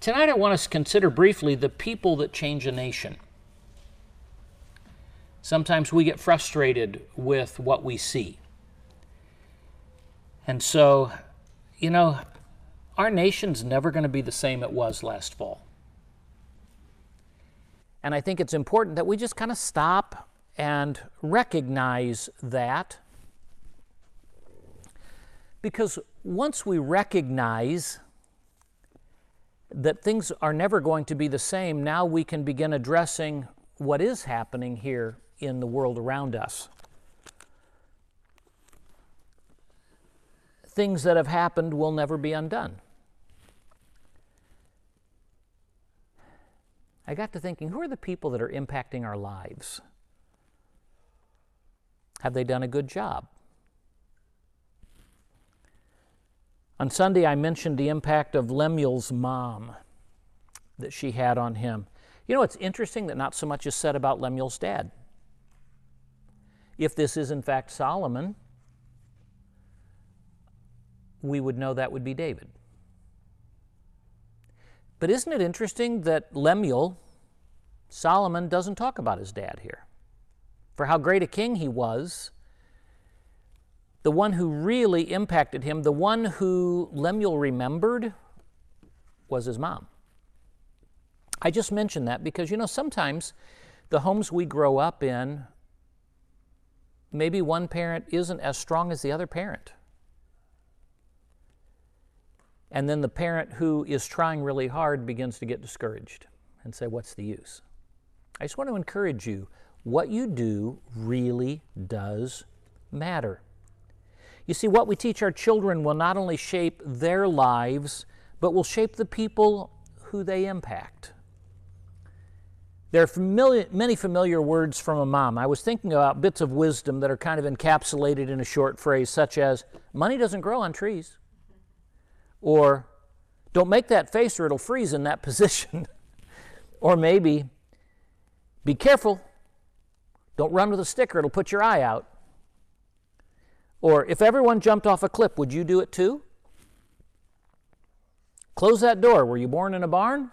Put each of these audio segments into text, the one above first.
Tonight, I want us to consider briefly the people that change a nation. Sometimes we get frustrated with what we see. And so, you know, our nation's never going to be the same it was last fall. And I think it's important that we just kind of stop and recognize that. Because once we recognize that things are never going to be the same, now we can begin addressing what is happening here in the world around us. Things that have happened will never be undone. I got to thinking who are the people that are impacting our lives? Have they done a good job? On Sunday, I mentioned the impact of Lemuel's mom that she had on him. You know, it's interesting that not so much is said about Lemuel's dad. If this is in fact Solomon, we would know that would be David. But isn't it interesting that Lemuel, Solomon, doesn't talk about his dad here? For how great a king he was, the one who really impacted him, the one who Lemuel remembered, was his mom. I just mention that because, you know, sometimes the homes we grow up in maybe one parent isn't as strong as the other parent. And then the parent who is trying really hard begins to get discouraged and say, What's the use? I just want to encourage you what you do really does matter. You see, what we teach our children will not only shape their lives, but will shape the people who they impact. There are familiar, many familiar words from a mom. I was thinking about bits of wisdom that are kind of encapsulated in a short phrase, such as, money doesn't grow on trees. Or, don't make that face or it'll freeze in that position. or maybe, be careful. Don't run with a stick or it'll put your eye out. Or, if everyone jumped off a cliff, would you do it too? Close that door. Were you born in a barn?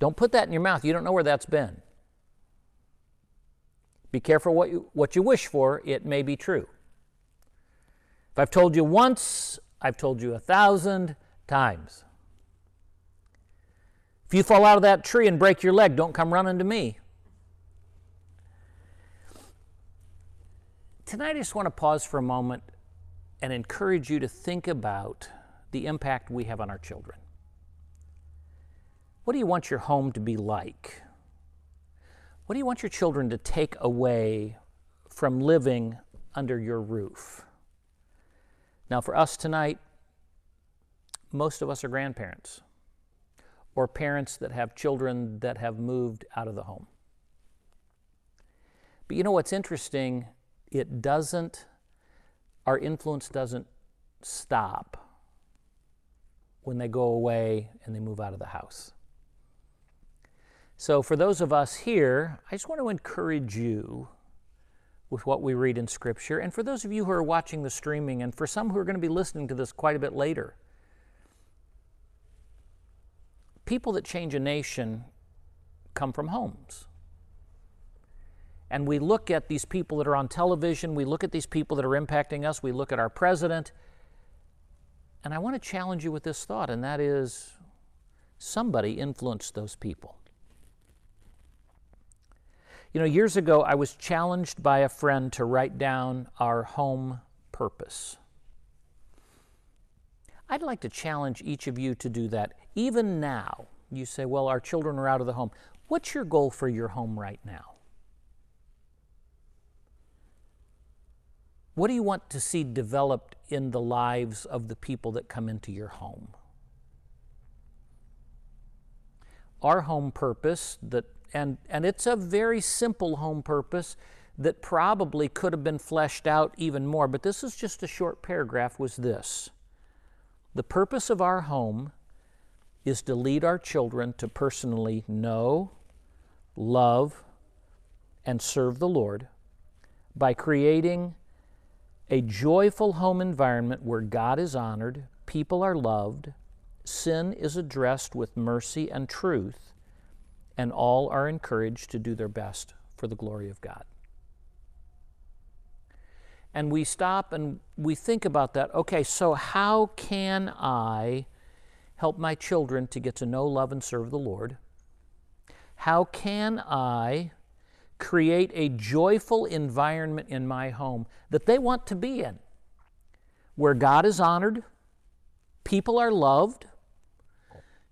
Don't put that in your mouth. You don't know where that's been. Be careful what you, what you wish for, it may be true. If I've told you once, I've told you a thousand times. If you fall out of that tree and break your leg, don't come running to me. Tonight, I just want to pause for a moment and encourage you to think about the impact we have on our children. What do you want your home to be like? What do you want your children to take away from living under your roof? Now, for us tonight, most of us are grandparents or parents that have children that have moved out of the home. But you know what's interesting? It doesn't, our influence doesn't stop when they go away and they move out of the house. So, for those of us here, I just want to encourage you with what we read in Scripture. And for those of you who are watching the streaming, and for some who are going to be listening to this quite a bit later, people that change a nation come from homes. And we look at these people that are on television, we look at these people that are impacting us, we look at our president. And I want to challenge you with this thought, and that is somebody influenced those people. You know, years ago, I was challenged by a friend to write down our home purpose. I'd like to challenge each of you to do that. Even now, you say, well, our children are out of the home. What's your goal for your home right now? What do you want to see developed in the lives of the people that come into your home? Our home purpose that and, and it's a very simple home purpose that probably could have been fleshed out even more, but this is just a short paragraph was this. The purpose of our home is to lead our children to personally know, love, and serve the Lord by creating a joyful home environment where God is honored, people are loved, sin is addressed with mercy and truth, and all are encouraged to do their best for the glory of God. And we stop and we think about that. Okay, so how can I help my children to get to know, love, and serve the Lord? How can I create a joyful environment in my home that they want to be in, where God is honored, people are loved,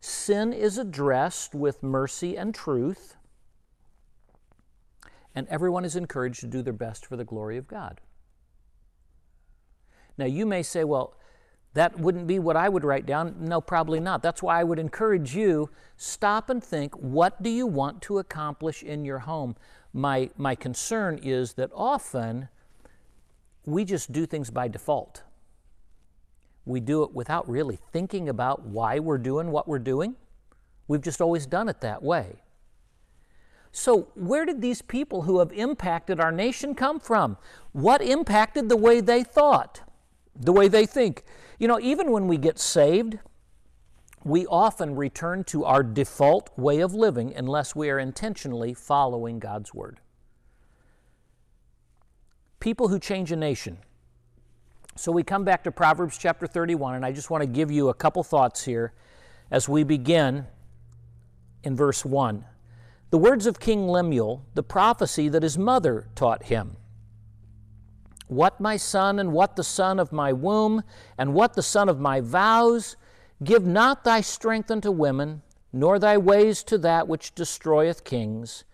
sin is addressed with mercy and truth, and everyone is encouraged to do their best for the glory of God. Now, you may say, well, that wouldn't be what I would write down. No, probably not. That's why I would encourage you stop and think what do you want to accomplish in your home? My, my concern is that often we just do things by default. We do it without really thinking about why we're doing what we're doing. We've just always done it that way. So, where did these people who have impacted our nation come from? What impacted the way they thought, the way they think? You know, even when we get saved, we often return to our default way of living unless we are intentionally following God's Word. People who change a nation. So we come back to Proverbs chapter 31, and I just want to give you a couple thoughts here as we begin in verse 1. The words of King Lemuel, the prophecy that his mother taught him. What my son, and what the son of my womb, and what the son of my vows, give not thy strength unto women, nor thy ways to that which destroyeth kings.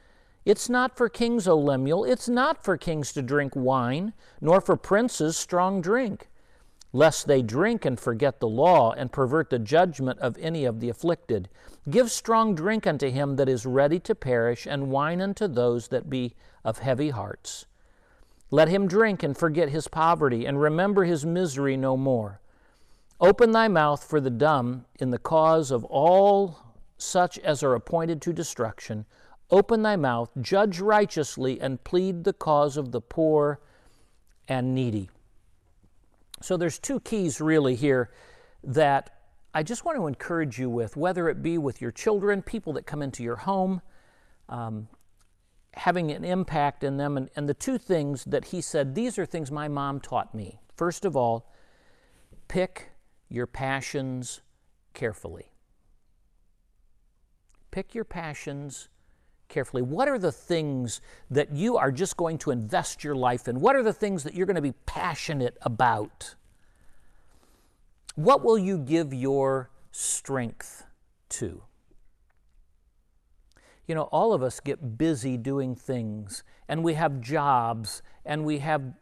It's not for kings, O Lemuel, it's not for kings to drink wine, nor for princes strong drink, lest they drink and forget the law, and pervert the judgment of any of the afflicted. Give strong drink unto him that is ready to perish, and wine unto those that be of heavy hearts. Let him drink and forget his poverty, and remember his misery no more. Open thy mouth for the dumb in the cause of all such as are appointed to destruction. Open thy mouth, judge righteously, and plead the cause of the poor and needy. So there's two keys really here that I just want to encourage you with, whether it be with your children, people that come into your home, um, having an impact in them. And, and the two things that he said, these are things my mom taught me. First of all, pick your passions carefully. Pick your passions carefully. What are the things that you are just going to invest your life in? What are the things that you're going to be passionate about? What will you give your strength to? you know, all of us get busy doing things, and we have jobs, and we have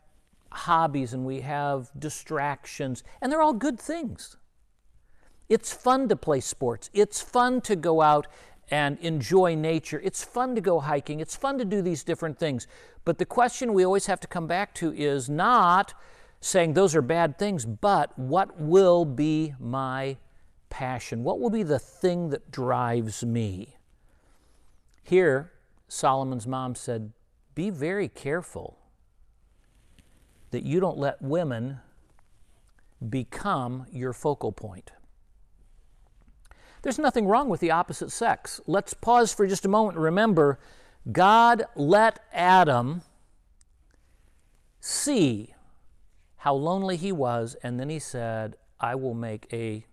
hobbies, and we have distractions, and they're all good things. It's fun to play sports. It's fun to go out and enjoy nature. It's fun to go hiking. It's fun to do these different things. But the question we always have to come back to is not saying those are bad things, but what will be my passion? What will be the thing that drives me? Here, Solomon's mom said, Be very careful that you don't let women become your focal point. There's nothing wrong with the opposite sex. Let's pause for just a moment and remember God let Adam see how lonely he was, and then he said, I will make a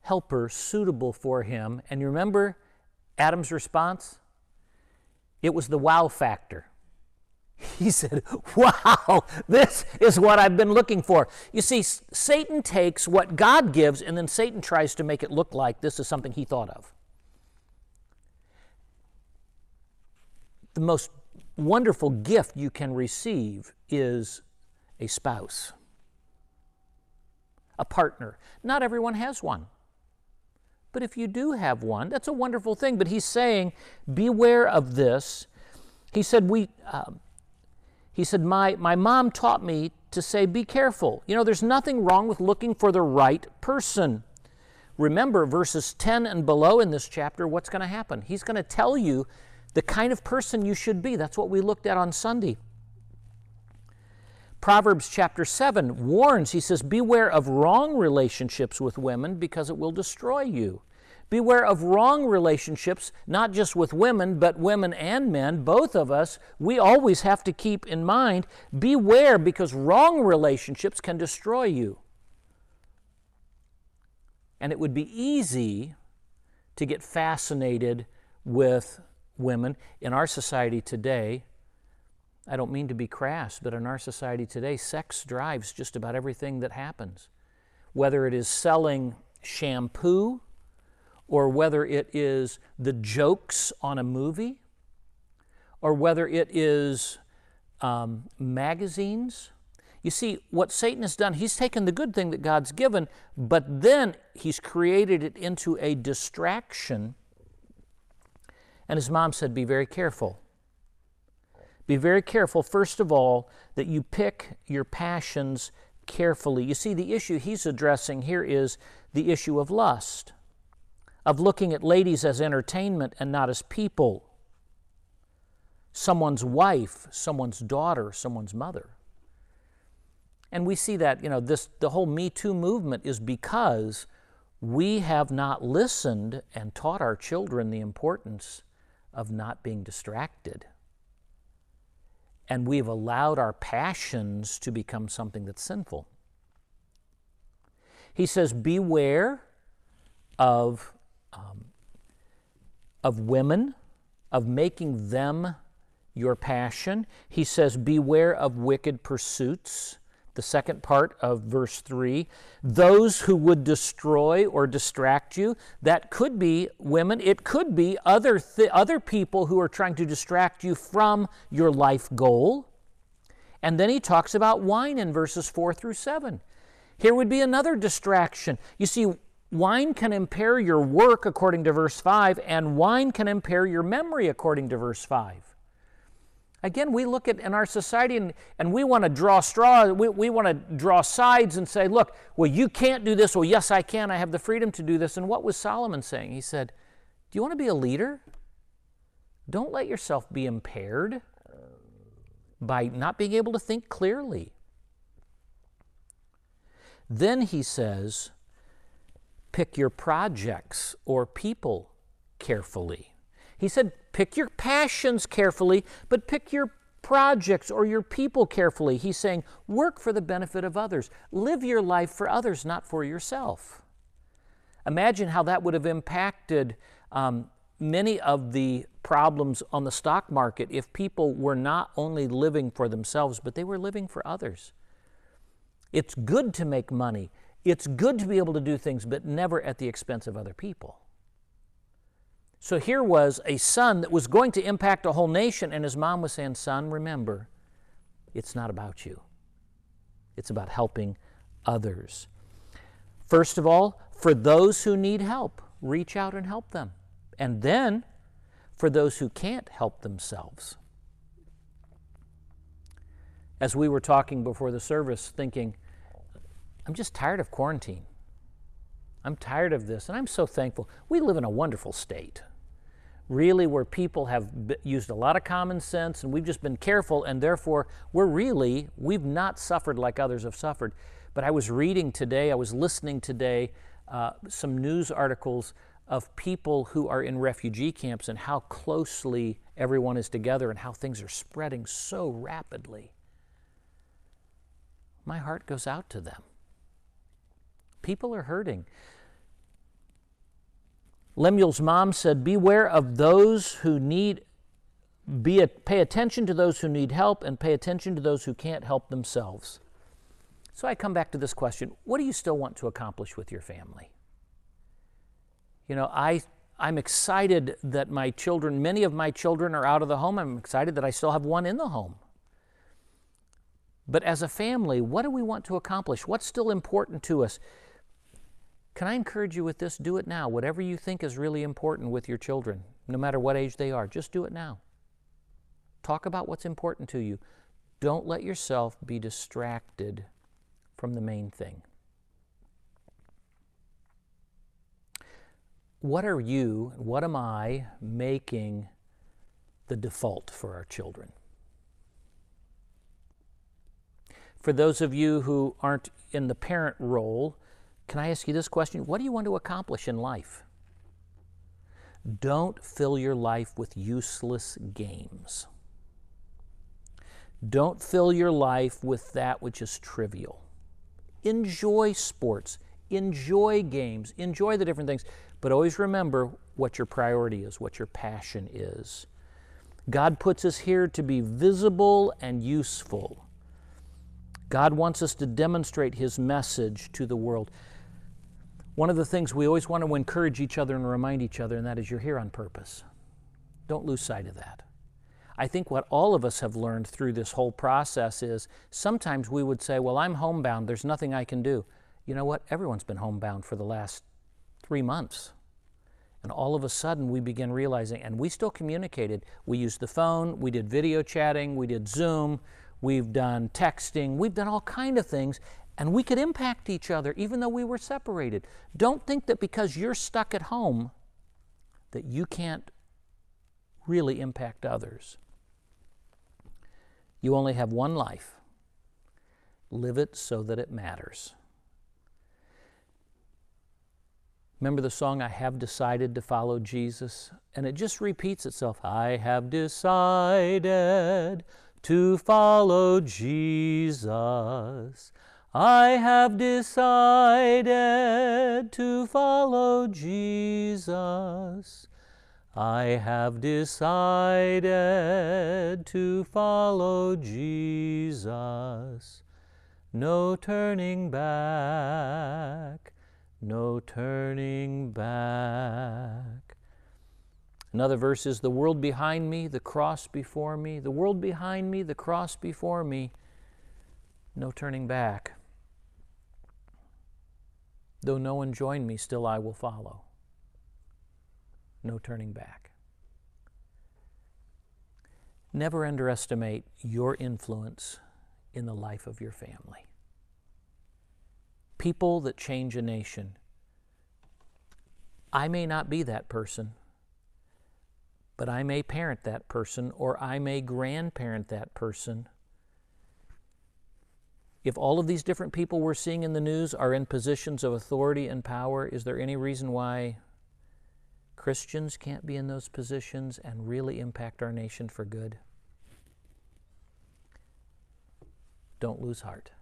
helper suitable for him. And you remember, Adam's response? It was the wow factor. He said, Wow, this is what I've been looking for. You see, Satan takes what God gives and then Satan tries to make it look like this is something he thought of. The most wonderful gift you can receive is a spouse, a partner. Not everyone has one. But if you do have one, that's a wonderful thing. But he's saying, beware of this. He said, we, uh, he said, my, my mom taught me to say, be careful. You know, there's nothing wrong with looking for the right person. Remember, verses 10 and below in this chapter, what's going to happen? He's going to tell you the kind of person you should be. That's what we looked at on Sunday. Proverbs chapter 7 warns, he says, Beware of wrong relationships with women because it will destroy you. Beware of wrong relationships, not just with women, but women and men, both of us. We always have to keep in mind beware because wrong relationships can destroy you. And it would be easy to get fascinated with women. In our society today, I don't mean to be crass, but in our society today, sex drives just about everything that happens. Whether it is selling shampoo, or whether it is the jokes on a movie, or whether it is um, magazines. You see, what Satan has done, he's taken the good thing that God's given, but then he's created it into a distraction. And his mom said, Be very careful. Be very careful, first of all, that you pick your passions carefully. You see, the issue he's addressing here is the issue of lust of looking at ladies as entertainment and not as people. Someone's wife, someone's daughter, someone's mother. And we see that, you know, this the whole Me Too movement is because we have not listened and taught our children the importance of not being distracted. And we've allowed our passions to become something that's sinful. He says, Beware of um, of women, of making them your passion. He says, Beware of wicked pursuits. The second part of verse 3 those who would destroy or distract you. That could be women, it could be other, th- other people who are trying to distract you from your life goal. And then he talks about wine in verses 4 through 7. Here would be another distraction. You see, Wine can impair your work, according to verse 5, and wine can impair your memory, according to verse 5. Again, we look at in our society and, and we want to draw straw, we, we want to draw sides and say, look, well, you can't do this. Well, yes, I can. I have the freedom to do this. And what was Solomon saying? He said, Do you want to be a leader? Don't let yourself be impaired by not being able to think clearly. Then he says, pick your projects or people carefully. He said, pick your passions carefully, but pick your projects or your people carefully. He's saying, work for the benefit of others. Live your life for others, not for yourself. Imagine how that would have impacted um, many of the problems on the stock market if people were not only living for themselves, but they were living for others. It's good to make money. It's good to be able to do things, but never at the expense of other people. So here was a son that was going to impact a whole nation, and his mom was saying, Son, remember, it's not about you, it's about helping others. First of all, for those who need help, reach out and help them. And then, for those who can't help themselves. As we were talking before the service, thinking, I'm just tired of quarantine. I'm tired of this, and I'm so thankful. We live in a wonderful state, really, where people have used a lot of common sense, and we've just been careful, and therefore, we're really, we've not suffered like others have suffered. But I was reading today, I was listening today, uh, some news articles of people who are in refugee camps and how closely everyone is together and how things are spreading so rapidly. My heart goes out to them. People are hurting. Lemuel's mom said, Beware of those who need, be a, pay attention to those who need help and pay attention to those who can't help themselves. So I come back to this question what do you still want to accomplish with your family? You know, I, I'm excited that my children, many of my children are out of the home. I'm excited that I still have one in the home. But as a family, what do we want to accomplish? What's still important to us? Can I encourage you with this? Do it now. Whatever you think is really important with your children, no matter what age they are, just do it now. Talk about what's important to you. Don't let yourself be distracted from the main thing. What are you, what am I making the default for our children? For those of you who aren't in the parent role, can I ask you this question? What do you want to accomplish in life? Don't fill your life with useless games. Don't fill your life with that which is trivial. Enjoy sports, enjoy games, enjoy the different things, but always remember what your priority is, what your passion is. God puts us here to be visible and useful. God wants us to demonstrate His message to the world. One of the things we always want to encourage each other and remind each other, and that is you're here on purpose. Don't lose sight of that. I think what all of us have learned through this whole process is sometimes we would say, Well, I'm homebound, there's nothing I can do. You know what? Everyone's been homebound for the last three months. And all of a sudden, we begin realizing, and we still communicated. We used the phone, we did video chatting, we did Zoom, we've done texting, we've done all kind of things, and we could impact each other even though we were separated. Don't think that because you're stuck at home that you can't really impact others. You only have one life. Live it so that it matters. Remember the song, I Have Decided to Follow Jesus? And it just repeats itself I have decided to follow Jesus. I have decided to follow Jesus. I have decided to follow Jesus. No turning back, no turning back. Another verse is the world behind me, the cross before me, the world behind me, the cross before me, no turning back. Though no one join me, still I will follow. No turning back. Never underestimate your influence in the life of your family. People that change a nation. I may not be that person, but I may parent that person or I may grandparent that person. If all of these different people we're seeing in the news are in positions of authority and power, is there any reason why Christians can't be in those positions and really impact our nation for good? Don't lose heart.